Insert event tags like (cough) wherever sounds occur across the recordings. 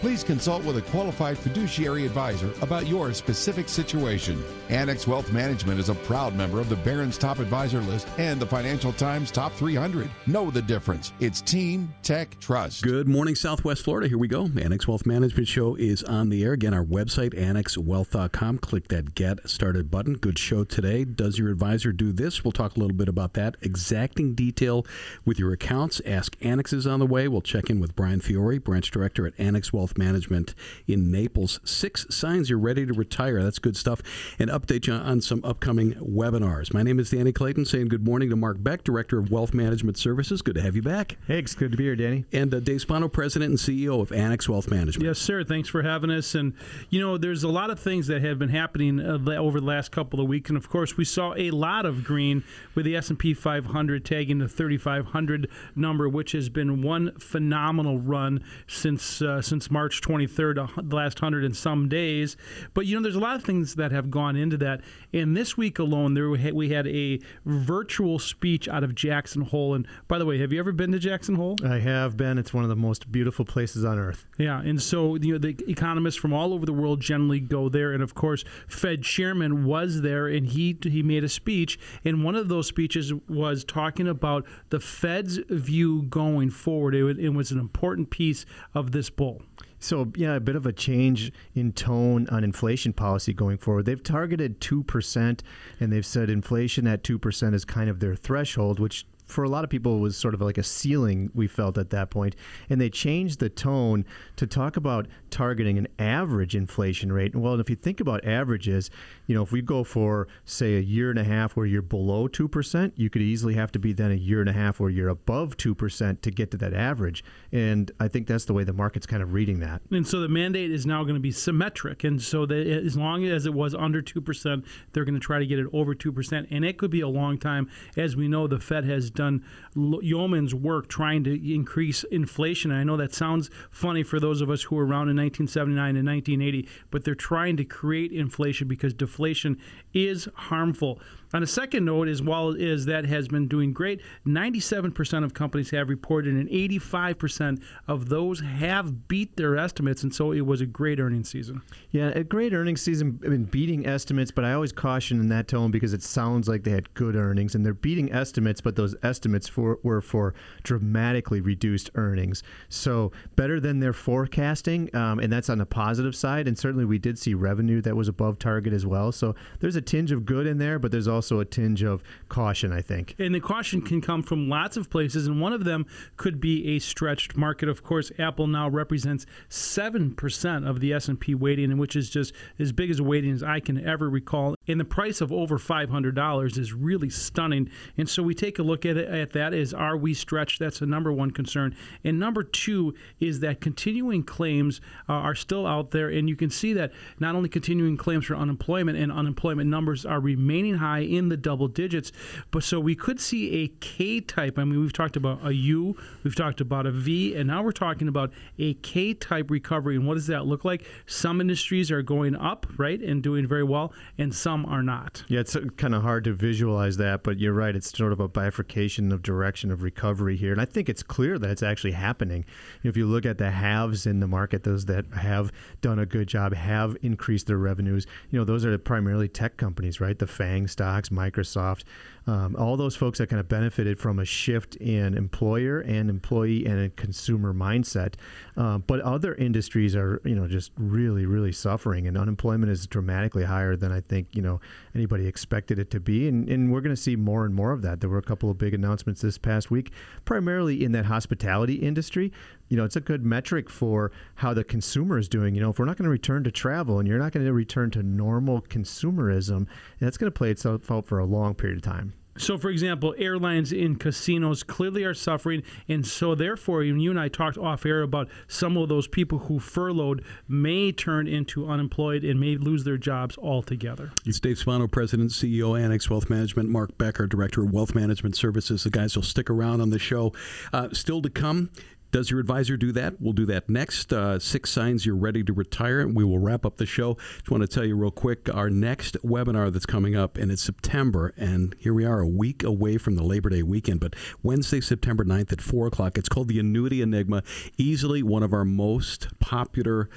Please consult with a qualified fiduciary advisor about your specific situation. Annex Wealth Management is a proud member of the Barron's Top Advisor List and the Financial Times Top 300. Know the difference. It's Team Tech Trust. Good morning, Southwest Florida. Here we go. Annex Wealth Management Show is on the air. Again, our website, annexwealth.com. Click that Get Started button. Good show today. Does your advisor do this? We'll talk a little bit about that. Exacting detail with your accounts. Ask Annex is on the way. We'll check in with Bryan Fiore, branch director at Annex Wealth Wealth Management in Naples. Six signs you're ready to retire. That's good stuff. And update you on some upcoming webinars. My name is Danny Clayton, saying good morning to Mark Beck, Director of Wealth Management Services. Good to have you back. Hey, it's good to be here, Danny. And uh, Dave Spano, President and CEO of Annex Wealth Management. Yes, sir. Thanks for having us. And, you know, there's a lot of things that have been happening uh, over the last couple of weeks. And, of course, we saw a lot of green with the S&P 500 tagging the 3,500 number, which has been one phenomenal run since uh, since March 23rd, uh, the last hundred and some days. But you know, there's a lot of things that have gone into that. And this week alone, there we had a virtual speech out of Jackson Hole. And by the way, have you ever been to Jackson Hole? I have been. It's one of the most beautiful places on earth. Yeah, and so you know, the economists from all over the world generally go there. And of course, Fed Chairman was there, and he he made a speech. And one of those speeches was talking about the Fed's view going forward. It, it was an important piece of this bull. So, yeah, a bit of a change in tone on inflation policy going forward. They've targeted 2%, and they've said inflation at 2% is kind of their threshold, which for a lot of people was sort of like a ceiling we felt at that point and they changed the tone to talk about targeting an average inflation rate and well if you think about averages you know if we go for say a year and a half where you're below 2% you could easily have to be then a year and a half where you're above 2% to get to that average. And i think that's the way the market's kind of reading that. And so the mandate is now going to be symmetric. And so that as long as it was under 2% they're going to try to get it over 2% and it could be a long time. As we know the fed has done yeoman's work trying to increase inflation. And I know that sounds funny for those of us who were around in 1979 and 1980, but they're trying to create inflation because deflation is harmful. On a second note, as well as that has been doing great, 97% of companies have reported, and 85% of those have beat their estimates, and so it was a great earnings season. Yeah, a great earnings season, I mean, beating estimates, but I always caution in that tone because it sounds like they had good earnings, and they're beating estimates, but those estimates for, were for dramatically reduced earnings. So better than their forecasting, um, and that's on the positive side, and certainly we did see revenue that was above target as well. So there's a tinge of good in there, but there's also also a tinge of caution, I think. And the caution can come from lots of places, and one of them could be a stretched market. Of course, Apple now represents seven percent of the S and P weighting, which is just as big as a weighting as I can ever recall. And the price of over five hundred dollars is really stunning. And so we take a look at it at that is are we stretched? That's the number one concern. And number two is that continuing claims uh, are still out there, and you can see that not only continuing claims for unemployment and unemployment numbers are remaining high in the double digits. But so we could see a K type. I mean, we've talked about a U, we've talked about a V, and now we're talking about a K type recovery. And what does that look like? Some industries are going up, right, and doing very well, and some are not. Yeah, it's uh, kind of hard to visualize that, but you're right. It's sort of a bifurcation of direction of recovery here. And I think it's clear that it's actually happening. If you look at the haves in the market, those that have done a good job have increased their revenues. You know, those are primarily tech companies, right? The FANG stocks Microsoft, um, all those folks that kind of benefited from a shift in employer and employee and consumer mindset. Uh, but other industries are, you know, just really, really suffering, and unemployment is dramatically higher than I think you know anybody expected it to be. And, and we're going to see more and more of that. There were a couple of big announcements this past week, primarily in that hospitality industry. You know, it's a good metric for how the consumer is doing. You know, if we're not going to return to travel and you're not going to return to normal consumerism, that's going to play itself out for a long period of time. So, for example, airlines in casinos clearly are suffering, and so therefore, you and I talked off air about some of those people who furloughed may turn into unemployed and may lose their jobs altogether. It's Dave Spano, President, CEO, Annex Wealth Management. Mark Becker, Director of Wealth Management Services. The guys will stick around on the show. Uh, still to come. Does your advisor do that? We'll do that next. Uh, six signs you're ready to retire, and we will wrap up the show. Just want to tell you real quick our next webinar that's coming up, and it's September, and here we are a week away from the Labor Day weekend, but Wednesday, September 9th at 4 o'clock. It's called the Annuity Enigma, easily one of our most popular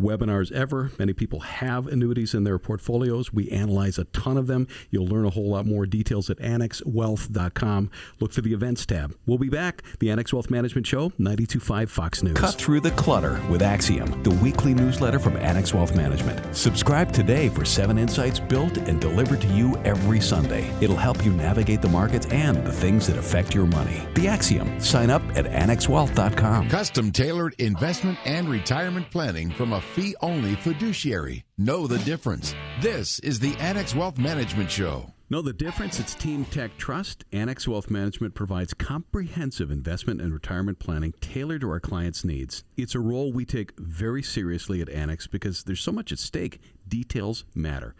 webinars ever. Many people have annuities in their portfolios. We analyze a ton of them. You'll learn a whole lot more details at annexwealth.com. Look for the events tab. We'll be back. The Annex Wealth Management Show, 925 Fox News. Cut through the clutter with Axiom, the weekly newsletter from Annex Wealth Management. Subscribe today for seven insights built and delivered to you every Sunday. It'll help you navigate the markets and the things that affect your money. The Axiom. Sign up at annexwealth.com. Custom tailored investment and retirement planning from a fee only fiduciary. Know the difference. This is the Annex Wealth Management Show. Know the difference? It's Team Tech Trust. Annex Wealth Management provides comprehensive investment and retirement planning tailored to our clients' needs. It's a role we take very seriously at Annex because there's so much at stake. Details matter.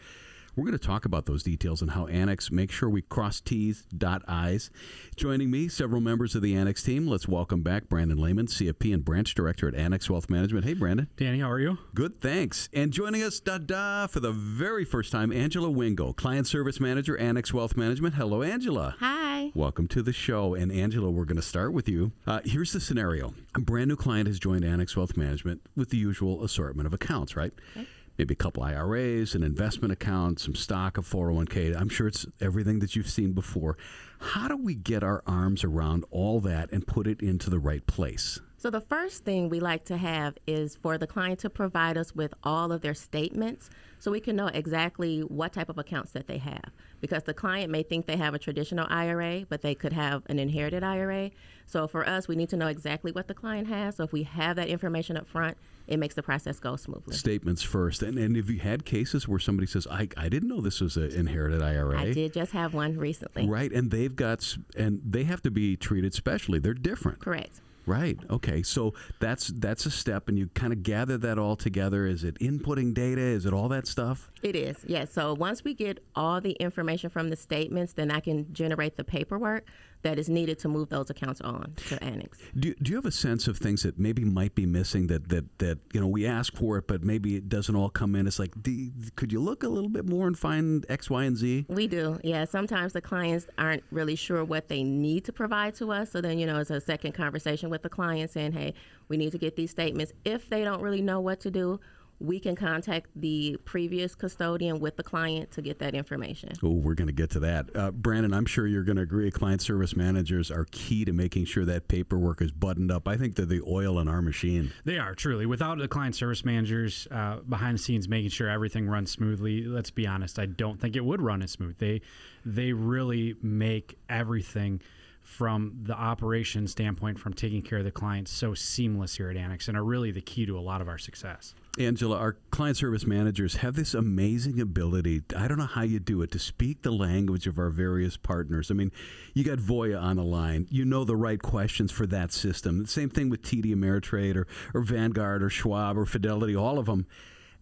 We're going to talk about those details and how Annex makes sure we cross T's, dot I's. Joining me, several members of the Annex team. Let's welcome back Brandon Lehman, CFP and Branch Director at Annex Wealth Management. Hey, Brandon. Danny, how are you? Good, thanks. And joining us, da da, for the very first time, Angela Wingo, Client Service Manager, Annex Wealth Management. Hello, Angela. Hi. Welcome to the show. And Angela, we're going to start with you. Uh, here's the scenario a brand new client has joined Annex Wealth Management with the usual assortment of accounts, right? Okay. Maybe a couple IRAs, an investment account, some stock, a 401k. I'm sure it's everything that you've seen before. How do we get our arms around all that and put it into the right place? So, the first thing we like to have is for the client to provide us with all of their statements so we can know exactly what type of accounts that they have. Because the client may think they have a traditional IRA, but they could have an inherited IRA. So, for us, we need to know exactly what the client has. So, if we have that information up front, it makes the process go smoothly. Statements first. And, and have you had cases where somebody says, I, I didn't know this was an inherited IRA? I did just have one recently. Right. And they've got, and they have to be treated specially. They're different. Correct. Right. Okay. So that's that's a step, and you kind of gather that all together. Is it inputting data? Is it all that stuff? It is, yes. So once we get all the information from the statements, then I can generate the paperwork that is needed to move those accounts on to Annex. Do, do you have a sense of things that maybe might be missing that that that you know we ask for it, but maybe it doesn't all come in? It's like, do, could you look a little bit more and find X, Y, and Z? We do, yeah. Sometimes the clients aren't really sure what they need to provide to us. So then, you know, it's a second conversation with the client saying, hey, we need to get these statements. If they don't really know what to do, we can contact the previous custodian with the client to get that information. Oh, we're going to get to that. Uh, Brandon, I'm sure you're going to agree. Client service managers are key to making sure that paperwork is buttoned up. I think they're the oil in our machine. They are truly. Without the client service managers uh, behind the scenes making sure everything runs smoothly, let's be honest, I don't think it would run as smooth. They they really make everything from the operation standpoint, from taking care of the clients, so seamless here at Annex, and are really the key to a lot of our success. Angela, our client service managers have this amazing ability. I don't know how you do it to speak the language of our various partners. I mean, you got Voya on the line. You know the right questions for that system. The same thing with TD Ameritrade or, or Vanguard or Schwab or Fidelity, all of them.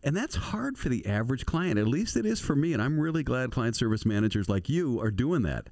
And that's hard for the average client. At least it is for me. And I'm really glad client service managers like you are doing that.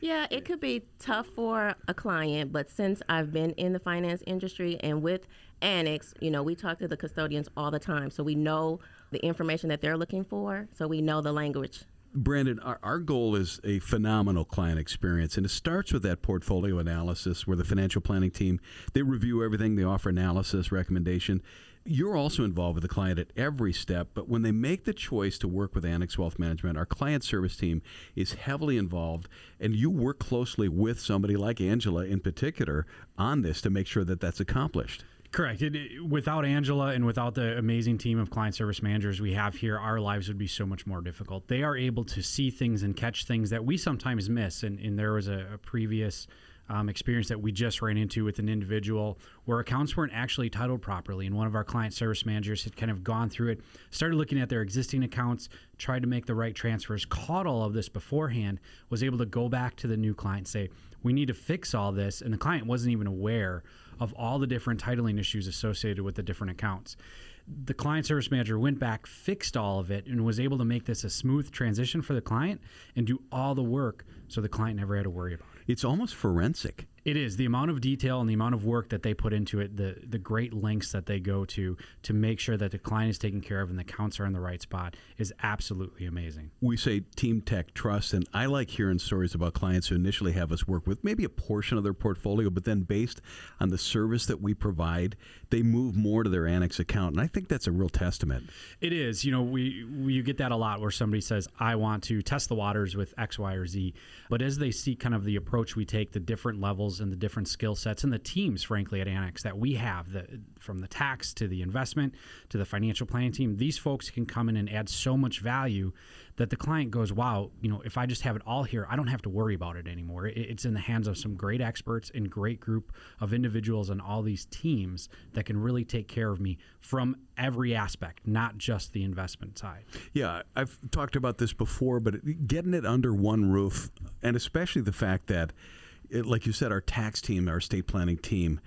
Yeah, it could be tough for a client, but since I've been in the finance industry and with Annex, you know, we talk to the custodians all the time. So we know the information that they're looking for, so we know the language. Brandon, our, our goal is a phenomenal client experience, and it starts with that portfolio analysis where the financial planning team they review everything, they offer analysis, recommendation. You're also involved with the client at every step, but when they make the choice to work with Annex Wealth Management, our client service team is heavily involved, and you work closely with somebody like Angela in particular on this to make sure that that's accomplished. Correct. It, it- without Angela and without the amazing team of client service managers we have here, our lives would be so much more difficult. They are able to see things and catch things that we sometimes miss. And, and there was a, a previous um, experience that we just ran into with an individual where accounts weren't actually titled properly. And one of our client service managers had kind of gone through it, started looking at their existing accounts, tried to make the right transfers, caught all of this beforehand, was able to go back to the new client and say, we need to fix all this. And the client wasn't even aware of all the different titling issues associated with the different accounts the client service manager went back, fixed all of it, and was able to make this a smooth transition for the client and do all the work so the client never had to worry about it. It's almost forensic. It is the amount of detail and the amount of work that they put into it, the the great lengths that they go to to make sure that the client is taken care of and the accounts are in the right spot is absolutely amazing. We say team tech trust, and I like hearing stories about clients who initially have us work with maybe a portion of their portfolio, but then based on the service that we provide, they move more to their annex account, and I think that's a real testament. It is. You know, we, we you get that a lot where somebody says, "I want to test the waters with X, Y, or Z," but as they see kind of the approach we take, the different levels and the different skill sets and the teams, frankly, at Annex that we have, the, from the tax to the investment to the financial planning team, these folks can come in and add so much value that the client goes, wow, you know, if I just have it all here, I don't have to worry about it anymore. It's in the hands of some great experts and great group of individuals and all these teams that can really take care of me from every aspect, not just the investment side. Yeah, I've talked about this before, but getting it under one roof, and especially the fact that it, like you said, our tax team, our estate planning team,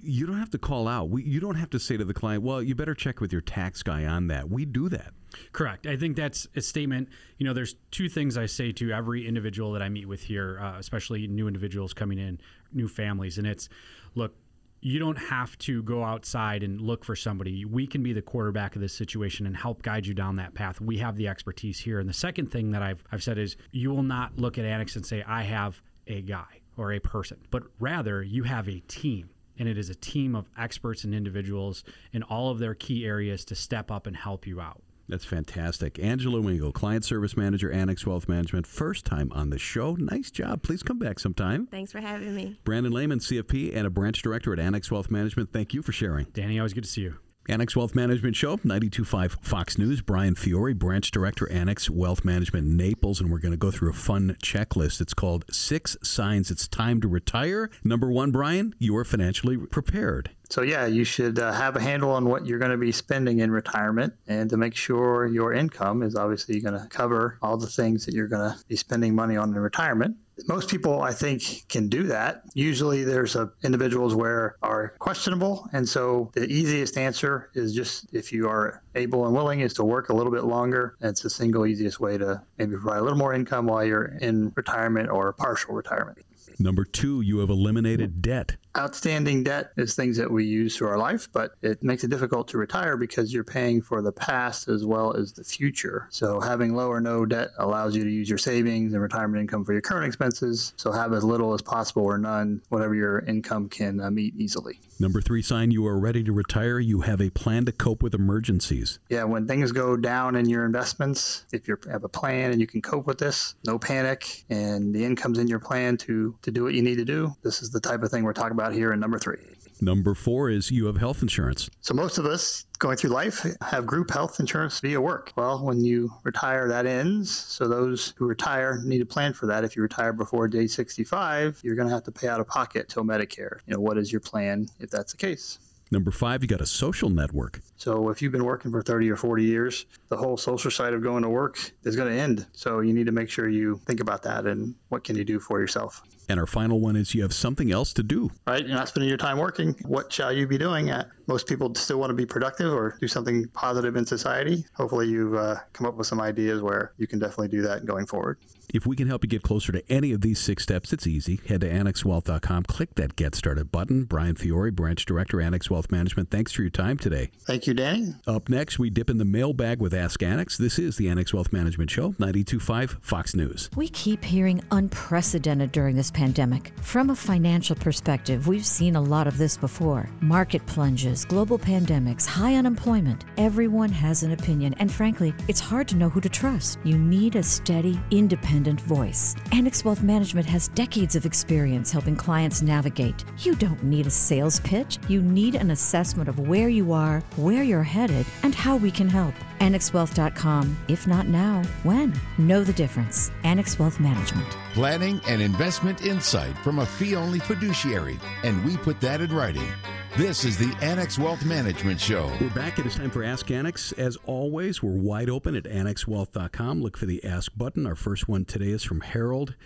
you don't have to call out. We, you don't have to say to the client, well, you better check with your tax guy on that. We do that. Correct. I think that's a statement. You know, there's two things I say to every individual that I meet with here, uh, especially new individuals coming in, new families. And it's, look, you don't have to go outside and look for somebody. We can be the quarterback of this situation and help guide you down that path. We have the expertise here. And the second thing that I've, I've said is you will not look at Annex and say, I have a guy or a person, but rather you have a team. And it is a team of experts and individuals in all of their key areas to step up and help you out. That's fantastic. Angela Wingo, Client Service Manager, Annex Wealth Management, first time on the show. Nice job. Please come back sometime. Thanks for having me. Brandon Lehman, CFP and a branch director at Annex Wealth Management. Thank you for sharing. Danny, always good to see you. Annex Wealth Management Show, 92.5 Fox News. Bryan Fiore, Branch Director, Annex Wealth Management Naples. And we're going to go through a fun checklist. It's called Six Signs It's Time to Retire. Number one, Bryan, you are financially prepared. So, yeah, you should uh, have a handle on what you're going to be spending in retirement and to make sure your income is obviously going to cover all the things that you're going to be spending money on in retirement most people i think can do that. Usually there's a individuals where are questionable and so the easiest answer is just if you are able and willing is to work a little bit longer. It's the single easiest way to maybe provide a little more income while you're in retirement or partial retirement. Number two, you have eliminated debt. Outstanding debt is things that we use through our life, but it makes it difficult to retire because you're paying for the past as well as the future. So having low or no debt allows you to use your savings and retirement income for your current expenses. So have as little as possible or none, whatever your income can uh, meet easily. Number three sign you are ready to retire. You have a plan to cope with emergencies. Yeah, when things go down in your investments, if you have a plan and you can cope with this, no panic, and the income's in your plan to to do what you need to do. This is the type of thing we're talking about here in number three. Number four is you have health insurance. So most of us going through life have group health insurance via work. Well, when you retire, that ends. So those who retire need to plan for that. If you retire before day 65, you're going to have to pay out of pocket till Medicare. You know, what is your plan if that's the case? Number five, you got a social network. So if you've been working for 30 or 40 years, the whole social side of going to work is going to end. So you need to make sure you think about that and what can you do for yourself. And our final one is you have something else to do. Right? You're not spending your time working. What shall you be doing? Most people still want to be productive or do something positive in society. Hopefully, you've uh, come up with some ideas where you can definitely do that going forward. If we can help you get closer to any of these six steps, it's easy. Head to annexwealth.com, click that Get Started button. Bryan Fiore, Branch Director, Annex Wealth Management, thanks for your time today. Thank you, Danny. Up next, we dip in the mailbag with Ask Annex. This is the Annex Wealth Management Show, 92.5 Fox News. We keep hearing unprecedented during this pandemic. From a financial perspective, we've seen a lot of this before market plunges global pandemics, high unemployment, everyone has an opinion, and frankly, it's hard to know who to trust. You need a steady, independent voice. Annex Wealth Management has decades of experience helping clients navigate. You don't need a sales pitch, you need an assessment of where you are, where you're headed, and how we can help. AnnexWealth.com. If not now, when? Know the difference. Annex Wealth Management. Planning and investment insight from a fee only fiduciary, and we put that in writing. This is the Annex Wealth Management Show. We're back. It is time for Ask Annex. As always, we're wide open at annexwealth.com. Look for the Ask button. Our first one today is from Harold.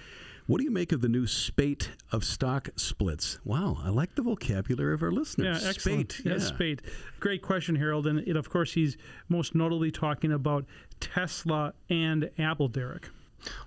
What do you make of the new spate of stock splits? Wow, I like the vocabulary of our listeners. Yeah, excellent. Spate. Yeah, yeah. spate. Great question, Harold. And it, of course, he's most notably talking about Tesla and Apple, Derek.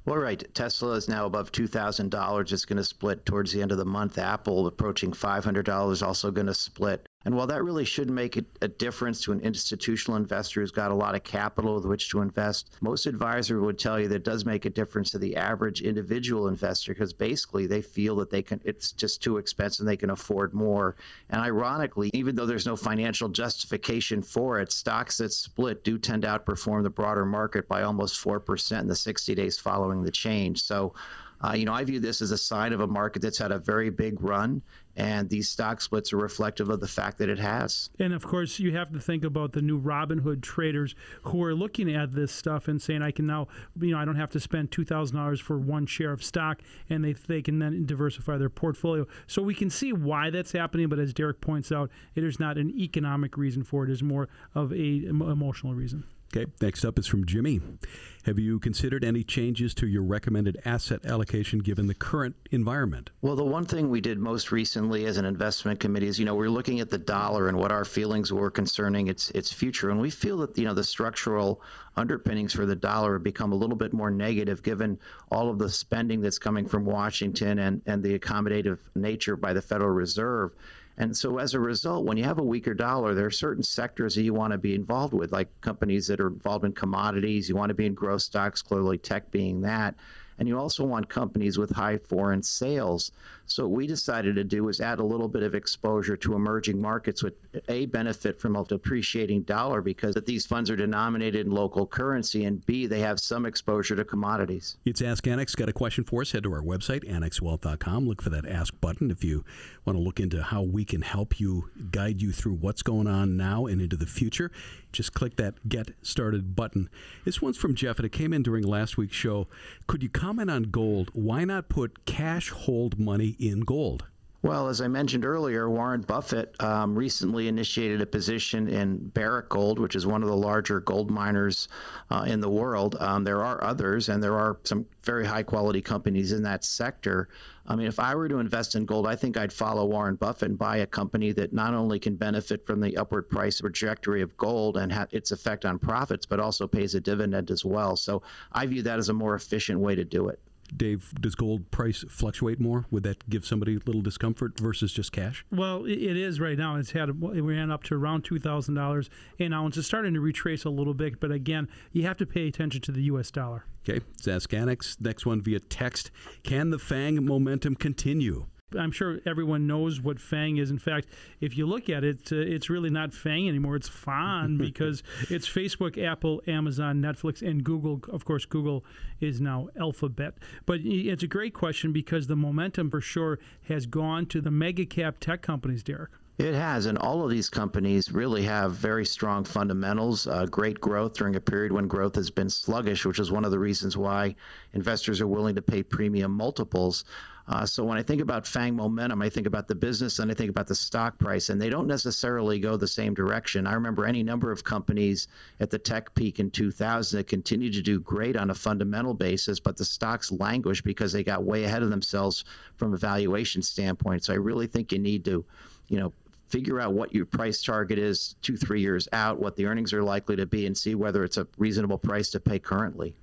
Well, right. Tesla is now above $2,000. It's going to split towards the end of the month. Apple approaching $500, also going to split. And while that really should make a, difference to an institutional investor who's got a lot of capital with which to invest, most advisors would tell you that it does make a difference to the average individual investor because basically they feel that they can it's just too expensive and they can afford more. And ironically, even though there's no financial justification for it, stocks that split do tend to outperform the broader market by almost 4% in the 60 days following the change. So uh, you know, I view this as a sign of a market that's had a very big run, and these stock splits are reflective of the fact that it has. And of course, you have to think about the new Robinhood traders who are looking at this stuff and saying, "I can now, you know, I don't have to spend two thousand dollars for one share of stock," and they they can then diversify their portfolio. So we can see why that's happening, but as Derek points out, it is not an economic reason for it; it is more of a emotional reason. Okay, next up is from Jimmy. Have you considered any changes to your recommended asset allocation given the current environment? Well, the one thing we did most recently as an investment committee is, you know, we're looking at the dollar and what our feelings were concerning its its future, and we feel that you know the structural underpinnings for the dollar have become a little bit more negative given all of the spending that's coming from Washington and and the accommodative nature by the Federal Reserve. And so as a result, when you have a weaker dollar, there are certain sectors that you want to be involved with, like companies that are involved in commodities. You want to be in growth stocks, clearly tech being that. And you also want companies with high foreign sales. So what we decided to do was add a little bit of exposure to emerging markets with a benefit from a depreciating dollar because that these funds are denominated in local currency, and B they have some exposure to commodities. It's Ask Annex. Got a question for us? Head to our website annexwealth.com. Look for that Ask button if you want to look into how we can help you guide you through what's going on now and into the future. Just click that Get Started button. This one's from Jeff, and it came in during last week's show. Could you comment on gold? Why not put cash hold money in gold? Well, as I mentioned earlier, Warren Buffett um, recently initiated a position in Barrick Gold, which is one of the larger gold miners uh, in the world. Um, there are others, and there are some very high quality companies in that sector. I mean, if I were to invest in gold, I think I'd follow Warren Buffett and buy a company that not only can benefit from the upward price trajectory of gold and ha- its effect on profits, but also pays a dividend as well. So I view that as a more efficient way to do it. Dave, does gold price fluctuate more? Would that give somebody a little discomfort versus just cash? Well, it is right now. It's had it ran up to around two thousand dollars an ounce. It's starting to retrace a little bit, but again, you have to pay attention to the U.S. dollar. Okay, Ask Annex. Next one via text. Can the FANG momentum continue? I'm sure everyone knows what FANG is. In fact, if you look at it, uh, it's really not FANG anymore. It's FAANG (laughs) because it's Facebook, Apple, Amazon, Netflix, and Google. Of course, Google is now Alphabet. But it's a great question because the momentum for sure has gone to the mega cap tech companies, Derek. It has, and all of these companies really have very strong fundamentals, uh, great growth during a period when growth has been sluggish, which is one of the reasons why investors are willing to pay premium multiples. Uh, so when I think about FANG momentum, I think about the business and I think about the stock price, and they don't necessarily go the same direction. I remember any number of companies at the tech peak in 2000 that continued to do great on a fundamental basis, but the stocks languished because they got way ahead of themselves from a valuation standpoint. So I really think you need to, you know, figure out what your price target is two, three years out, what the earnings are likely to be, and see whether it's a reasonable price to pay currently.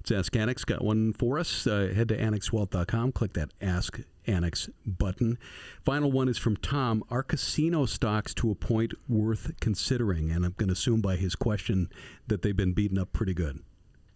It's Ask Annex. Got one for us. Uh, head to annexwealth.com. Click that Ask Annex button. Final one is from Tom. Are casino stocks to a point worth considering? And I'm going to assume by his question that they've been beaten up pretty good.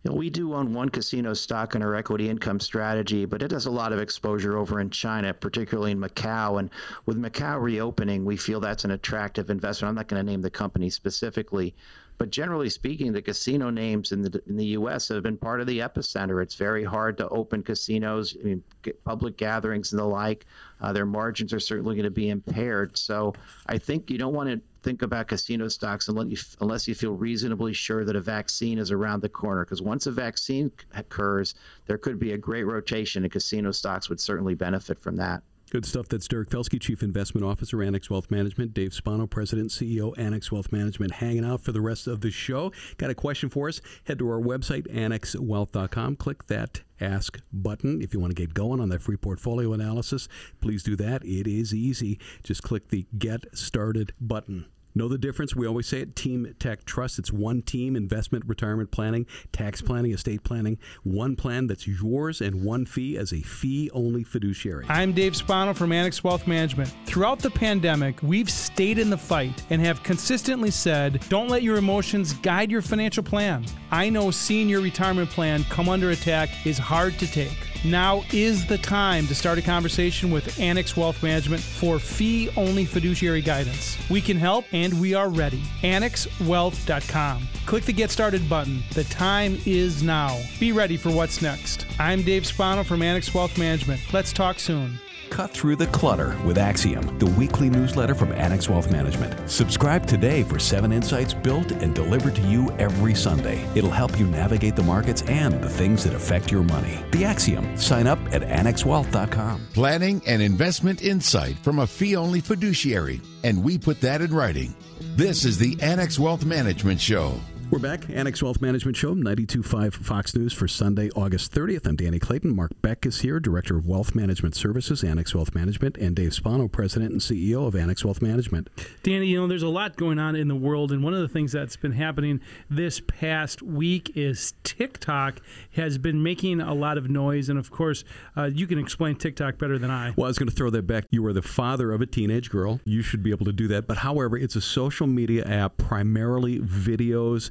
You know, we do own one casino stock in our equity income strategy, but it has a lot of exposure over in China, particularly in Macau. And with Macau reopening, we feel that's an attractive investment. I'm not going to name the company specifically, but generally speaking, the casino names in the in the U.S. have been part of the epicenter. It's very hard to open casinos, I mean, public gatherings and the like. Uh, their margins are certainly going to be impaired. So I think you don't want to think about casino stocks unless you, unless you feel reasonably sure that a vaccine is around the corner. Because once a vaccine occurs, there could be a great rotation, and casino stocks would certainly benefit from that. Good stuff. That's Derek Felske, Chief Investment Officer, Annex Wealth Management. Dave Spano, President, CEO, Annex Wealth Management, hanging out for the rest of the show. Got a question for us? Head to our website, annexwealth.com. Click that Ask button. If you want to get going on that free portfolio analysis, please do that. It is easy. Just click the Get Started button. Know the difference? We always say it Team Tech Trust. It's one team investment, retirement planning, tax planning, estate planning, one plan that's yours, and one fee as a fee only fiduciary. I'm Dave Spano from Annex Wealth Management. Throughout the pandemic, we've stayed in the fight and have consistently said don't let your emotions guide your financial plan. I know seeing your retirement plan come under attack is hard to take. Now is the time to start a conversation with Annex Wealth Management for fee only fiduciary guidance. We can help and we are ready. AnnexWealth.com. Click the Get Started button. The time is now. Be ready for what's next. I'm Dave Spano from Annex Wealth Management. Let's talk soon. Cut through the clutter with Axiom, the weekly newsletter from Annex Wealth Management. Subscribe today for seven insights built and delivered to you every Sunday. It'll help you navigate the markets and the things that affect your money. The Axiom. Sign up at annexwealth.com. Planning and investment insight from a fee only fiduciary. And we put that in writing. This is the Annex Wealth Management Show. We're back. Annex Wealth Management Show, 92.5 Fox News for Sunday, August 30th. I'm Danny Clayton. Mark Beck is here, Director of Wealth Management Services, Annex Wealth Management, and Dave Spano, President and CEO of Annex Wealth Management. Danny, you know, there's a lot going on in the world, and one of the things that's been happening this past week is TikTok has been making a lot of noise. And of course, uh, you can explain TikTok better than I. Well, I was going to throw that back. You are the father of a teenage girl. You should be able to do that. But however, it's a social media app, primarily videos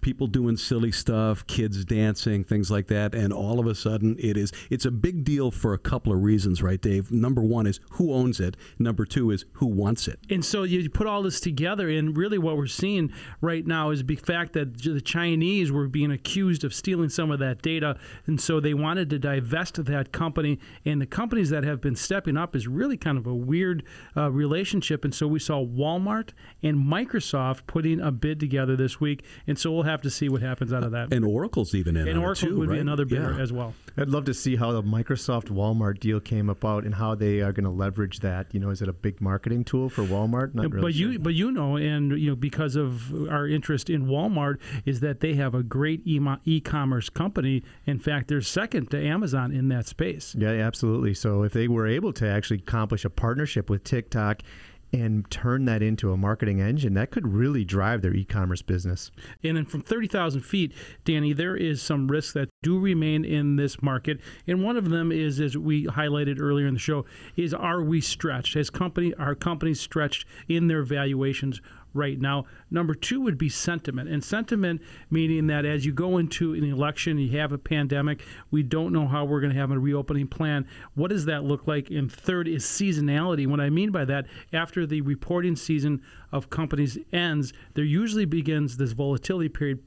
people doing silly stuff, kids dancing, things like that, and all of a sudden it is it's a big deal for a couple of reasons, right, Dave? Number one is who owns it. Number two is who wants it. And so you put all this together, and really what we're seeing right now is the fact that the Chinese were being accused of stealing some of that data, and so they wanted to divest that company. And the companies that have been stepping up is really kind of a weird uh, relationship. And so we saw Walmart and Microsoft putting a bid together this week, so we'll have to see what happens out of that. And Oracle's even in and Oracle it too, would right? be another bidder Yeah. as well. I'd love to see how the Microsoft Walmart deal came about and how they are going to leverage that. You know, is it a big marketing tool for Walmart? Not really but sure. you, but you know, and you know, because of our interest in Walmart, is that they have a great e- e-commerce company. In fact, they're second to Amazon in that space. Yeah, absolutely. So if they were able to actually accomplish a partnership with TikTok and turn that into a marketing engine, that could really drive their e-commerce business. And then from 30,000 feet, Danny, there is some risks that do remain in this market. And one of them is, as we highlighted earlier in the show, is are we stretched? As company, are companies stretched in their valuations right now? Number two would be sentiment. And sentiment meaning that as you go into an election, you have a pandemic, we don't know how we're going to have a reopening plan. What does that look like? And third is seasonality. What I mean by that, after the reporting season of companies ends, there usually begins this volatility period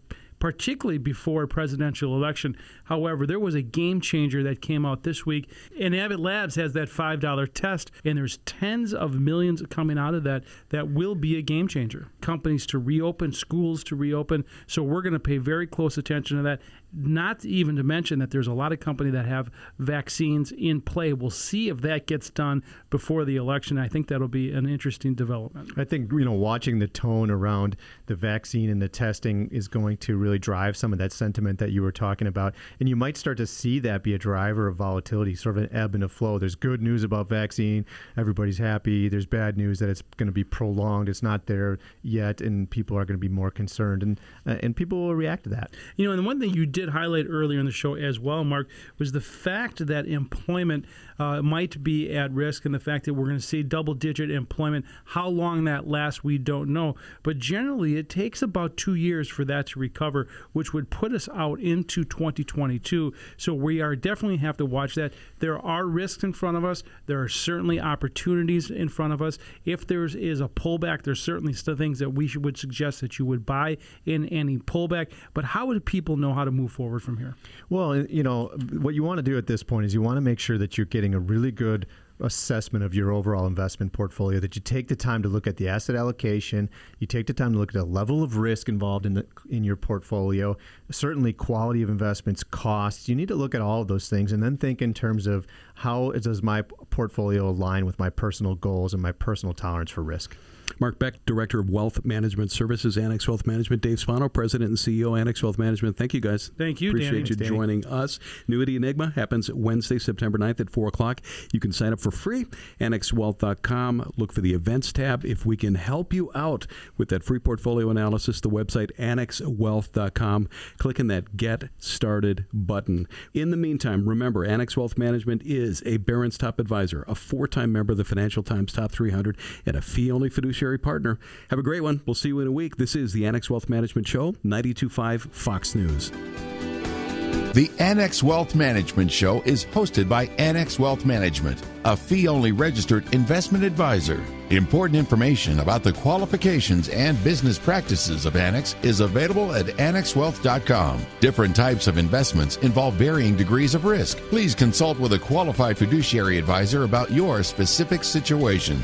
particularly before a presidential election. However, there was a game changer that came out this week, and Abbott Labs has that $5 test, and there's tens of millions coming out of that that will be a game changer. Companies to reopen, schools to reopen. So we're going to pay very close attention to that. Not even to mention that there's a lot of companies that have vaccines in play. We'll see if that gets done before the election. I think that'll be an interesting development. I think you know watching the tone around the vaccine and the testing is going to really drive some of that sentiment that you were talking about, and you might start to see that be a driver of volatility, sort of an ebb and a flow. There's good news about vaccine, everybody's happy. There's bad news that it's going to be prolonged, it's not there yet, and people are going to be more concerned, and uh, and people will react to that. You know, and the one thing you did highlight earlier in the show as well, Mark, was the fact that employment uh, might be at risk and the fact that we're going to see double digit employment. How long that lasts, we don't know. But generally, it takes about two years for that to recover. Which would put us out into 2022. So we are definitely have to watch that. There are risks in front of us. There are certainly opportunities in front of us. If there is a pullback, there's certainly still things that we should, would suggest that you would buy in any pullback. But how would people know how to move forward from here? Well, you know, what you want to do at this point is you want to make sure that you're getting a really good assessment of your overall investment portfolio that you take the time to look at the asset allocation you take the time to look at the level of risk involved in the in your portfolio certainly quality of investments costs you need to look at all of those things and then think in terms of how does my portfolio align with my personal goals and my personal tolerance for risk Mark Beck, Director of Wealth Management Services, Annex Wealth Management. Dave Spano, President and CEO, Annex Wealth Management. Thank you, guys. Thank you, Appreciate Danny. you Danny. joining us. Annuity Enigma happens Wednesday, September 9th at 4 o'clock. You can sign up for free. AnnexWealth.com. Look for the events tab. If we can help you out with that free portfolio analysis, the website AnnexWealth.com. Click on that Get Started button. In the meantime, remember, Annex Wealth Management is a Barron's Top Advisor, a four time member of the Financial Times Top 300, and a fee only fiduciary partner. Have a great one. We'll see you in a week. This is the Annex Wealth Management Show, 925 Fox News. The Annex Wealth Management Show is hosted by Annex Wealth Management, a fee only registered investment advisor. Important information about the qualifications and business practices of Annex is available at annexwealth.com. Different types of investments involve varying degrees of risk. Please consult with a qualified fiduciary advisor about your specific situation.